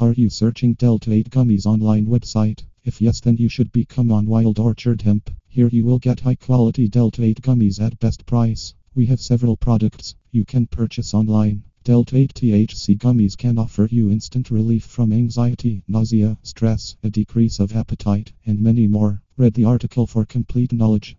Are you searching Delta 8 Gummies online website? If yes, then you should become on Wild Orchard Hemp. Here you will get high quality Delta 8 Gummies at best price. We have several products you can purchase online. Delta 8 THC gummies can offer you instant relief from anxiety, nausea, stress, a decrease of appetite, and many more. Read the article for complete knowledge.